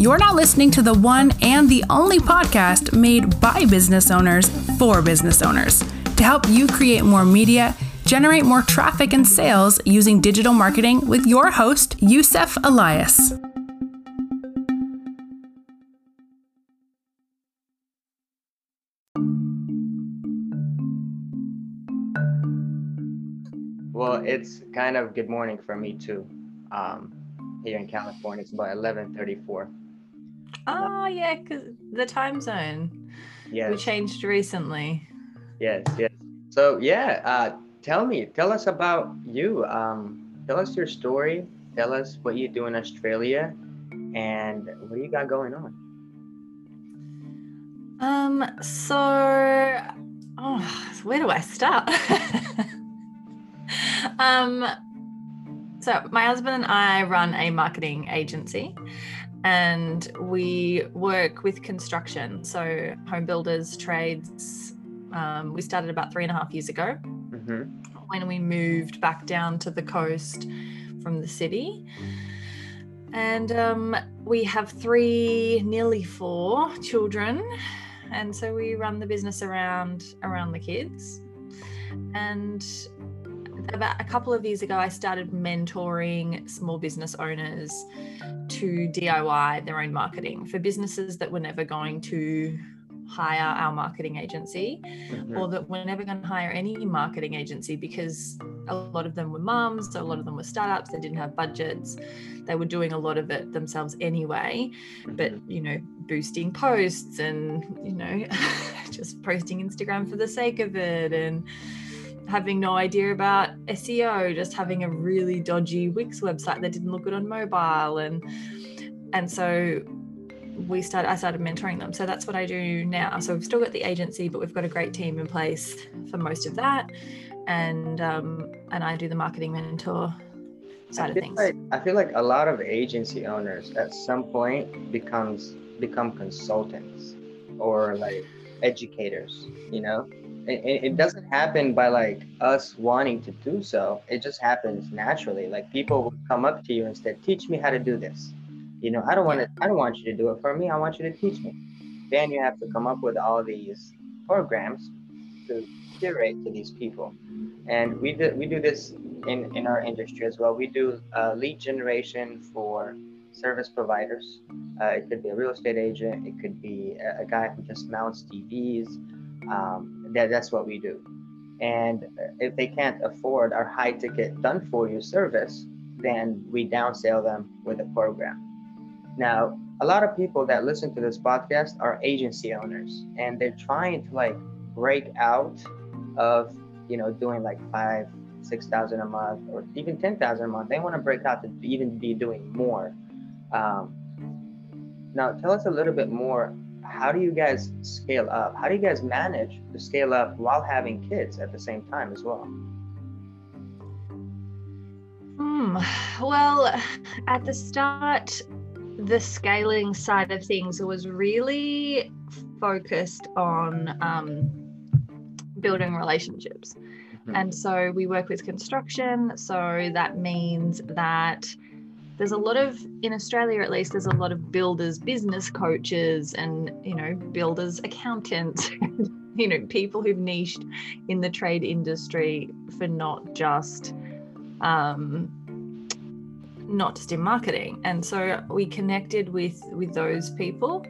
you're now listening to the one and the only podcast made by business owners for business owners to help you create more media, generate more traffic and sales using digital marketing with your host, Yousif Alias. Well, it's kind of good morning for me too. Um, here in California, it's about eleven thirty-four. Oh yeah, because the time zone. Yeah. We changed recently. Yes. Yes. So yeah, uh, tell me, tell us about you. Um, tell us your story. Tell us what you do in Australia, and what do you got going on? Um. So, oh, where do I start? um. So my husband and I run a marketing agency, and we work with construction, so home builders, trades. Um, we started about three and a half years ago hmm when we moved back down to the coast from the city. And um, we have three, nearly four children, and so we run the business around around the kids. And about a couple of years ago, I started mentoring small business owners to DIY their own marketing for businesses that were never going to hire our marketing agency Mm-hmm. or that we're never going to hire any marketing agency because a lot of them were mums, a lot of them were startups, they didn't have budgets, they were doing a lot of it themselves anyway, but you know, boosting posts and you know, just posting Instagram for the sake of it and having no idea about SEO, just having a really dodgy Wix website that didn't look good on mobile and and so we started I started mentoring them. So that's what I do now. So we've still got the agency, but we've got a great team in place for most of that. And um, and I do the marketing mentor side of things. like I feel like a lot of agency owners at some point becomes become consultants or like educators. You know, it, it doesn't happen by like us wanting to do so. It just happens naturally. Like people will come up to you and say, "Teach me how to do this." You know, I don't want to. I don't want you to do it for me. I want you to teach me. Then you have to come up with all these programs to curate to these people and we do we do this in in our industry as well we do uh, lead generation for service providers uh, it could be a real estate agent it could be a, a guy who just mounts tvs um, that, that's what we do. And if they can't afford our high ticket done for you service then we downsell them with a program. Now a lot of people that listen to this podcast are agency owners and they're trying to like break out of you know doing like five six thousand a month or even ten thousand a month. They want to break out to even be doing more. Um, now tell us a little bit more how do you guys scale up how do you guys manage to scale up while having kids at the same time as well Hmm. Well, at the start, the scaling side of things was really focused on um, building relationships. Mhm. And so we work with construction. So that means that there's a lot of, in Australia at least, there's a lot of builders, business coaches, and, you know, builders, accountants, you know, people who've niched in the trade industry for not just, um, not just in marketing. And so we connected with with those people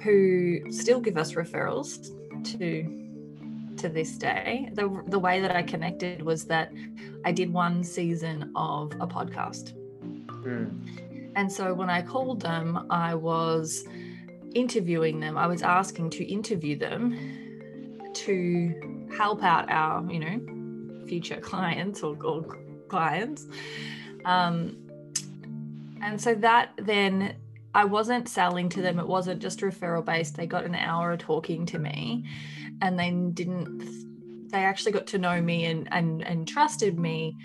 who still give us referrals to to this day. The the way that I connected was that I did one season of a podcast. And so when I called them, I was interviewing them. I was asking to interview them to help out our, you know, future clients or, or clients. Um, and so that then I wasn't selling to them. It wasn't just referral based. They got an hour of talking to me and they didn't, they actually got to know me and, and, and trusted me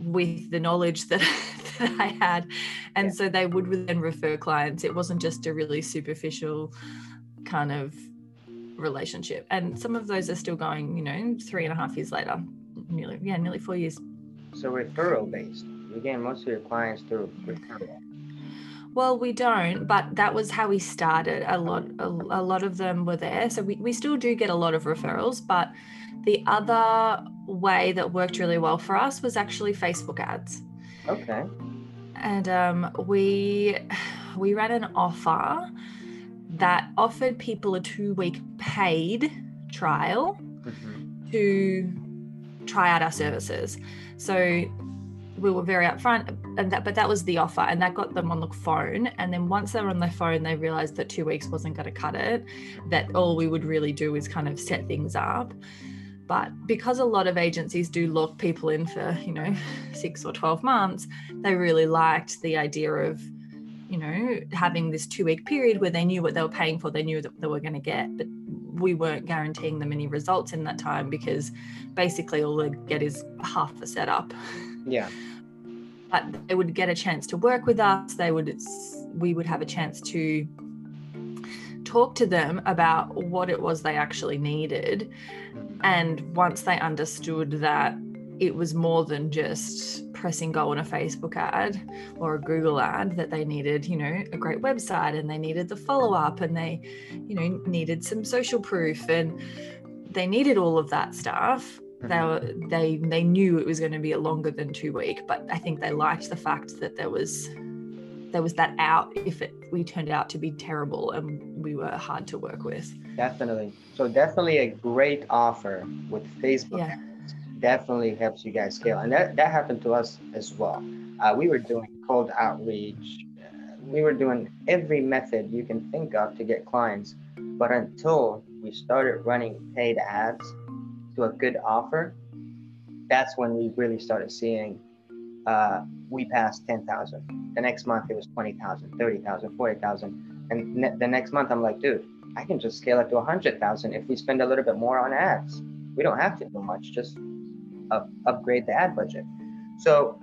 with the knowledge that, that I had. And Yeah. so they would then refer clients. It wasn't just a really superficial kind of relationship. And some of those are still going, you know, three and a half years later, nearly, yeah, nearly four years. so referral based you gain most of your clients through referral Well, we don't, but that was how we started. A lot, a, a, lot of them were there. So we, we still do get a lot of referrals, but the other way that worked really well for us was actually Facebook ads. Okay. And um, we we ran an offer that offered people a two week paid trial mm-hmm. to try out our services. So we were very upfront and that but that was the offer and that got them on the phone and then once they were on the phone they realized that two weeks wasn't going to cut it that all we would really do is kind of set things up but because a lot of agencies do lock people in for you know six or 12 months they really liked the idea of you know having this two week period where they knew what they were paying for they knew that they were going to get but we weren't guaranteeing them any results in that time because basically all they get is half the setup. Yeah. But they would get a chance to work with us they would we would have a chance to talk to them about what it was they actually needed. And once they understood that it was more than just pressing go on a Facebook ad or a Google ad that they needed, you know, a great website and they needed the follow up and they, you know, needed some social proof and they needed all of that stuff. Mm-hmm. They were they they knew it was going to be a longer than two week but i think they liked the fact that there was there was that out if it we turned out to be terrible and we were hard to work with. Definitely. So definitely a great offer with facebook yeah. definitely helps you guys scale. And that, that happened to us as well. Uh, we were doing cold outreach. We were doing every method you can think of to get clients. But until we started running paid ads to a good offer, that's when we really started seeing uh, we passed 10,000. The next month it was 20,000, 30,000, 40,000. And ne- the next month I'm like, dude, I can just scale it to 100,000 if we spend a little bit more on ads. We don't have to do much, just up- upgrade the ad budget. So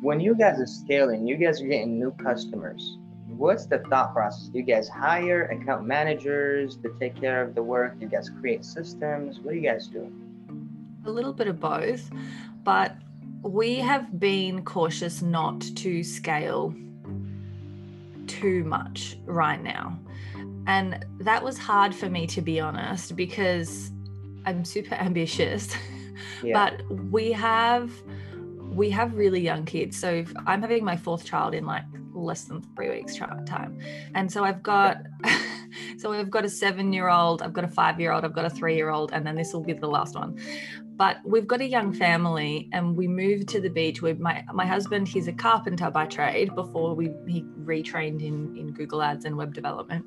when you guys are scaling, you guys are getting new customers what's the thought process? Do you guys hire account managers to take care of the work? Do you guys create systems? What do you guys do? A little bit of both, but we have been cautious not to scale too much right now. And that was hard for me to be honest because I'm super ambitious. Yeah. but we have we have really young kids. So I'm having my fourth child in like less than three weeks time. And so I've got, so we've got a seven year old, I've got a five year old, I've got a three year old, and then this will be the last one. But we've got a young family, and we moved to the beach. With my my husband, he's a carpenter by trade. Before we he retrained in in Google Ads and web development,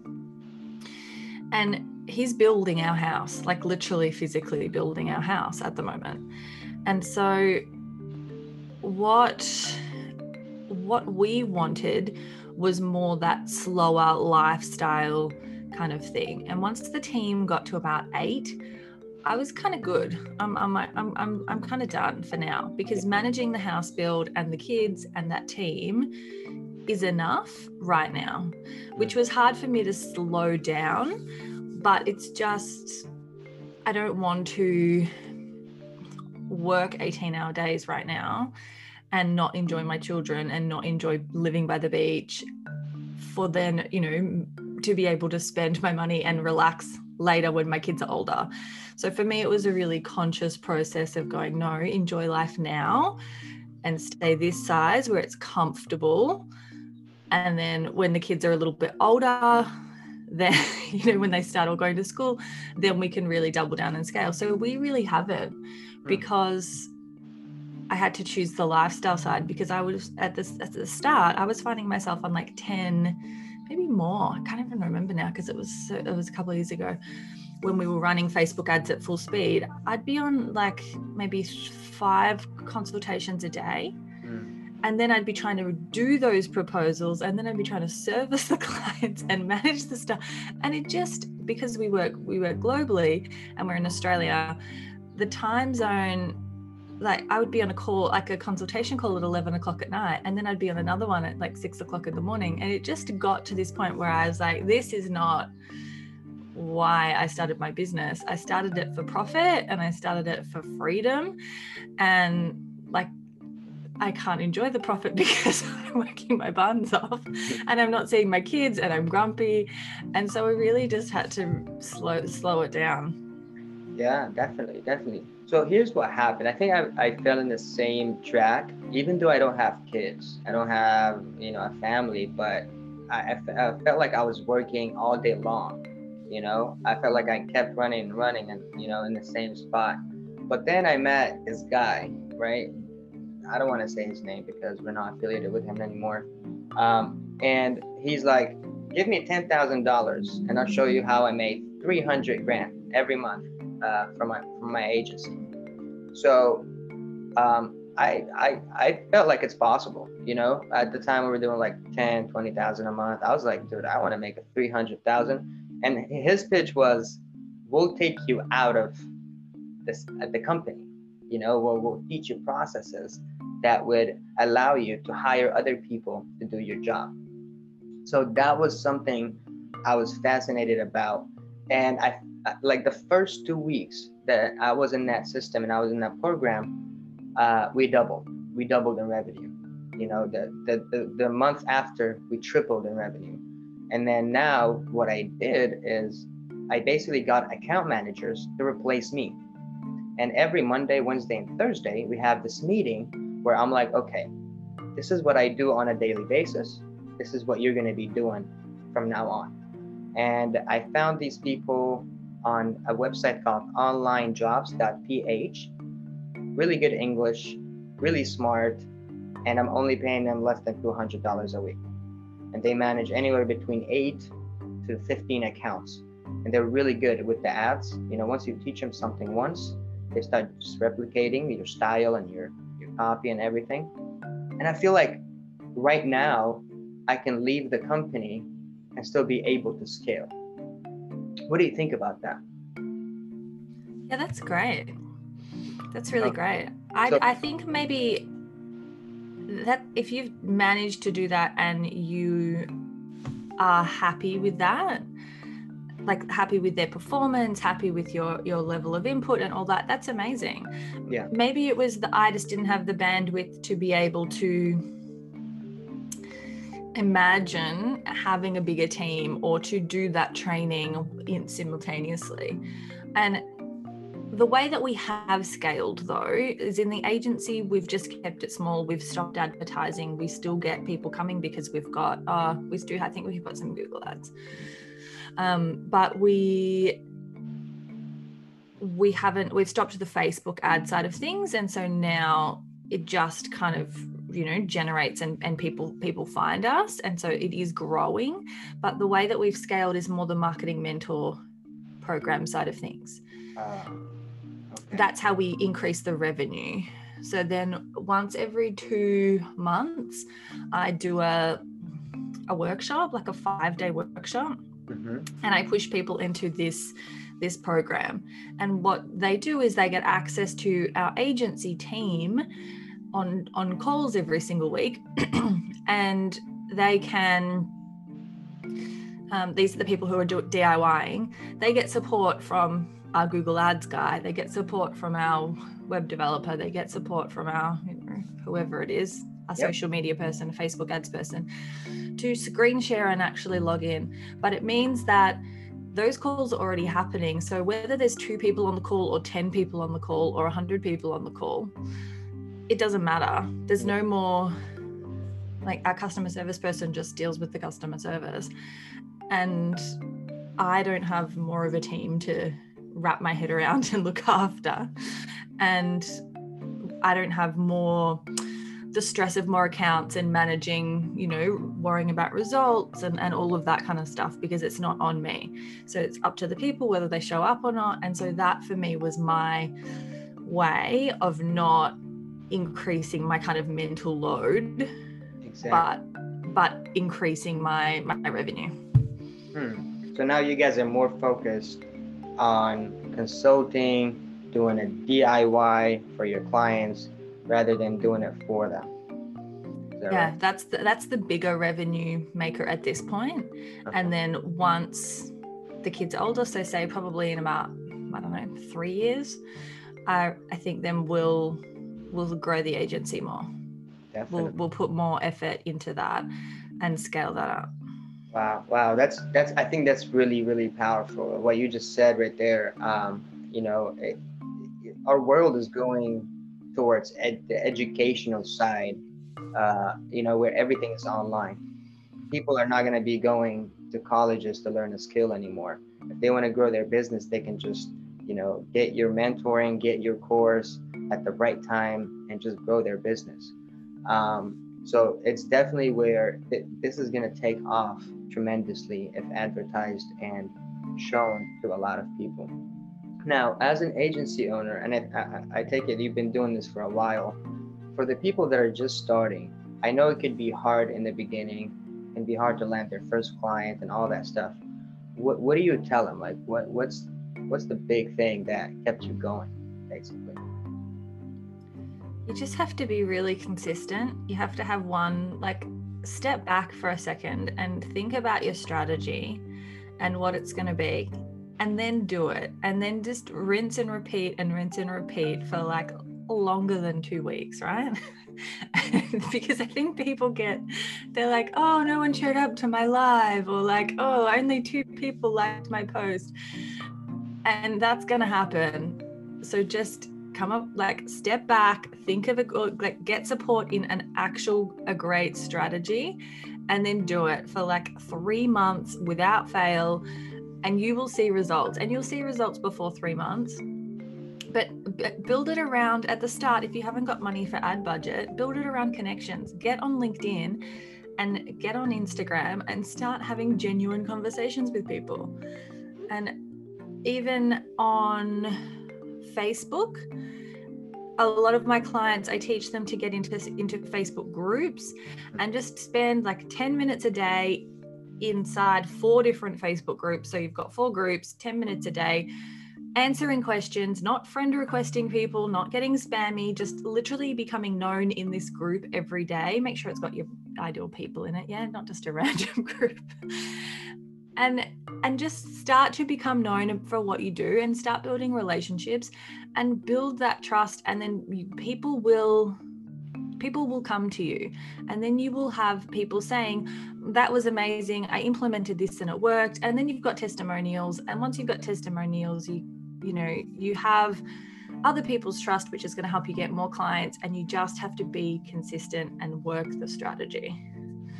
and he's building our house, like literally physically building our house at the moment. And so, what what we wanted was more that slower lifestyle kind of thing. And once the team got to about eight, I was kind of good. I'm, I'm, I'm, I'm, I'm kind of done for now because managing the house build and the kids and that team is enough right now, which was hard for me to slow down. But it's just, I don't want to work 18 hour days right now and not enjoy my children and not enjoy living by the beach for then, you know, to be able to spend my money and relax later when my kids are older. So for me, it was a really conscious process of going, no, enjoy life now and stay this size where it's comfortable. And then when the kids are a little bit older, then, you know, when they start all going to school, then we can really double down and scale. So we really haven't hmm. because I had to choose the lifestyle side because I was at this at the start I was finding myself on like 10 maybe more. I can't even remember now because it was it was a couple of years ago when we were running Facebook ads at full speed. I'd be on like maybe five consultations a day. Mm. and then I'd be trying to do those proposals and then I'd be trying to service the clients and manage the stuff. And it just because we work we work globally and we're in Australia the time zone like I would be on a call, like a consultation call at 11 o'clock at night, and then I'd be on another one at like six o'clock in the morning. And it just got to this point where I was like, this is not why I started my business. I started it for profit and I started it for freedom. And like I can't enjoy the profit because I'm working my buns off and I'm not seeing my kids and I'm grumpy. And so I really just had to slow slow it down. Yeah, definitely, definitely. So here's what happened. I think I, I fell in the same track, even though I don't have kids. I don't have, you know, a family, but I, I felt like I was working all day long. You know, I felt like I kept running and running and, you know, in the same spot. But then I met this guy, right? I don't want to say his name because we're not affiliated with him anymore. Um, and he's like, give me $10,000 and I'll show you how I made 300 grand every month uh, from my from my agency. So um, I, I I felt like it's possible. You know, at the time we were doing like 10, 20,000 a month. I was like, dude, I want to make a 300,000. And his pitch was, we'll take you out of this the company. You know, we'll, we'll teach you processes that would allow you to hire other people to do your job. So that was something I was fascinated about. And I like the first two weeks that I was in that system and I was in that program, uh, we doubled. We doubled in revenue. You know, the, the, the, the month after, we tripled in revenue. And then now, what I did is I basically got account managers to replace me. And every Monday, Wednesday, and Thursday, we have this meeting where I'm like, okay, this is what I do on a daily basis. This is what you're going to be doing from now on. And I found these people on a website called onlinejobs.ph. Really good English, really smart, and I'm only paying them less than $200 a week. And they manage anywhere between 8 to 15 accounts. And they're really good with the ads. You know, once you teach them something once, they start just replicating your style and your, your copy and everything. And I feel like right now, I can leave the company and still be able to scale what do you think about that? Yeah, that's great. That's really oh. great. I, so, I think maybe that if you've managed to do that and you are happy with that, like happy with their performance, happy with your your level of input and all that, that's amazing. Yeah. Maybe it was that I just didn't have the bandwidth to be able to imagine having a bigger team or to do that training in simultaneously. And the way that we have scaled though is in the agency we've just kept it small. We've stopped advertising. We still get people coming because we've got uh we do i think we've got some google ads. Um, but we we haven't we've stopped the facebook ad side of things. And so now it just kind of you know generates and, and people people find us. And so it is growing but the way that we've scaled is more the marketing mentor program side of things. Uh, okay. that's how we increase the revenue. So then once every two months i do a a workshop like a five day workshop. Mm-hmm. and i push people into this this program. And what they do is they get access to our agency team on on calls every single week and they can um, these are the people who are do- DIYing they get support from our Google Ads guy. They get support from our web developer. They get support from our you know, whoever it is a yep. social media person a Facebook ads person to screen share and actually log in. But it means that those calls are already happening. So whether there's two people on the call or 10 people on the call or 100 people on the call it doesn't matter. There's no more like our customer service person just deals with the customer service. And I don't have more of a team to wrap my head around and look after. And I don't have more the stress of more accounts and managing, you know, worrying about results and, and all of that kind of stuff because it's not on me. So it's up to the people whether they show up or not. And so that for me was my way of not increasing my kind of mental load exactly. but but increasing my my revenue hmm. so now you guys are more focused on consulting doing a diy for your clients rather than doing it for them that yeah right? that's the, that's the bigger revenue maker at this point. And then once the kids older so say probably in about i don't know three years i i think then we'll will grow the agency more. we'll, we'll put more effort into that and scale that up. Wow, wow, that's that's. I think that's really really powerful. What you just said right there. Um, you know, it, it, our world is going towards ed- the educational side. Uh, you know, where everything is online. People are not going to be going to colleges to learn a skill anymore. If they want to grow their business, they can just you know get your mentoring, get your course at the right time, and just grow their business. Um, so it's definitely where th- this is going to take off tremendously if advertised and shown to a lot of people. Now, as an agency owner, and I, I, I take it you've been doing this for a while, for the people that are just starting, I know it could be hard in the beginning and be hard to land their first client and all that stuff. What, what do you tell them? Like, what, what's, what's the big thing that kept you going, basically? You just have to be really consistent. You have to have one, like, step back for a second and think about your strategy and what it's going to be, and then do it. And then just rinse and repeat and rinse and repeat for like longer than two weeks, right? because I think people get, they're like, oh, no one showed up to my live, or like, oh, only two people liked my post. And that's going to happen. So just come up like step back think of a good, like get support in an actual a great strategy and then do it for like three months without fail and you will see results and you'll see results before three months. But build it around at the start if you haven't got money for ad budget build it around connections. Get on linkedin and get on instagram and start having genuine conversations with people. And even on Facebook. A lot of my clients, I teach them to get into into Facebook groups and just spend like 10 minutes a day inside four different Facebook groups. So you've got four groups, 10 minutes a day, answering questions, not friend requesting people, not getting spammy, just literally becoming known in this group every day. Make sure it's got your ideal people in it, yeah, not just a random group. And and just start to become known for what you do and start building relationships and build that trust and then people will people will come to you. And then you will have people saying that was amazing. I implemented this and it worked. And then you've got testimonials and once you've got testimonials you you know you have other people's trust which is going to help you get more clients and you just have to be consistent and work the strategy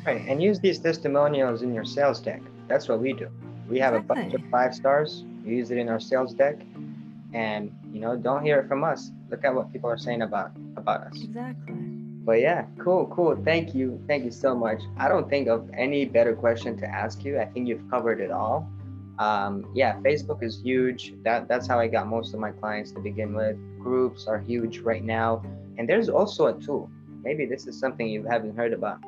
right and use these testimonials in your sales deck that's what we do we have exactly. a bunch of five stars. We use it in our sales deck, and you know, don't hear it from us. Look at what people are saying about about us. Exactly. But yeah, cool, cool. Thank you, thank you so much. I don't think of any better question to ask you. I think you've covered it all. Um, yeah, Facebook is huge. That that's how I got most of my clients to begin with. Groups are huge right now, and there's also a tool. Maybe this is something you haven't heard about,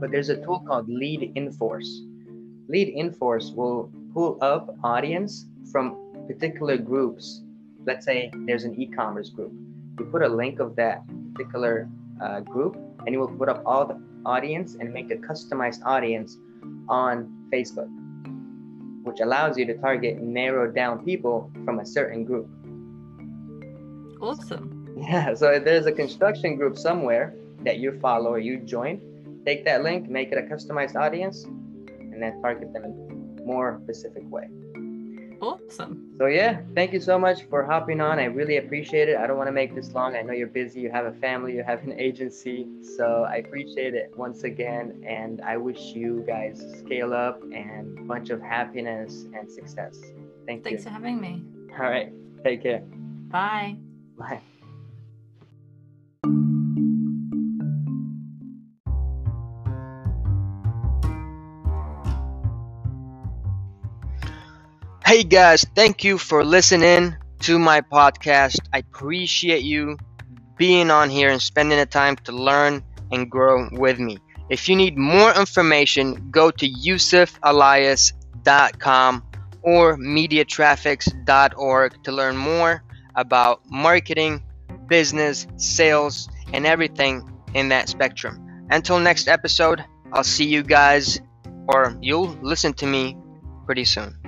but there's a tool called LeadEnforce lead inforce will pull up audience from particular groups. Let's say there's an e-commerce group. You put a link of that particular uh, group, and you will put up all the audience and make a customized audience on Facebook, which allows you to target narrow down people from a certain group. Awesome. Yeah. So if there's a construction group somewhere that you follow or you join, take that link, make it a customized audience, and then target them in a more specific way. Awesome. So yeah, thank you so much for hopping on. I really appreciate it. I don't want to make this long. I know you're busy. You have a family. You have an agency. So I appreciate it once again, and I wish you guys scale up and a bunch of happiness and success. Thank Thanks you. Thanks for having me. All right. Take care. Bye. Bye. Hey guys, thank you for listening to my podcast. I appreciate you being on here and spending the time to learn and grow with me. If you need more information, go to yousifalias.com or mediatraffics.org to learn more about marketing, business, sales, and everything in that spectrum. Until next episode, I'll see you guys, or you'll listen to me pretty soon.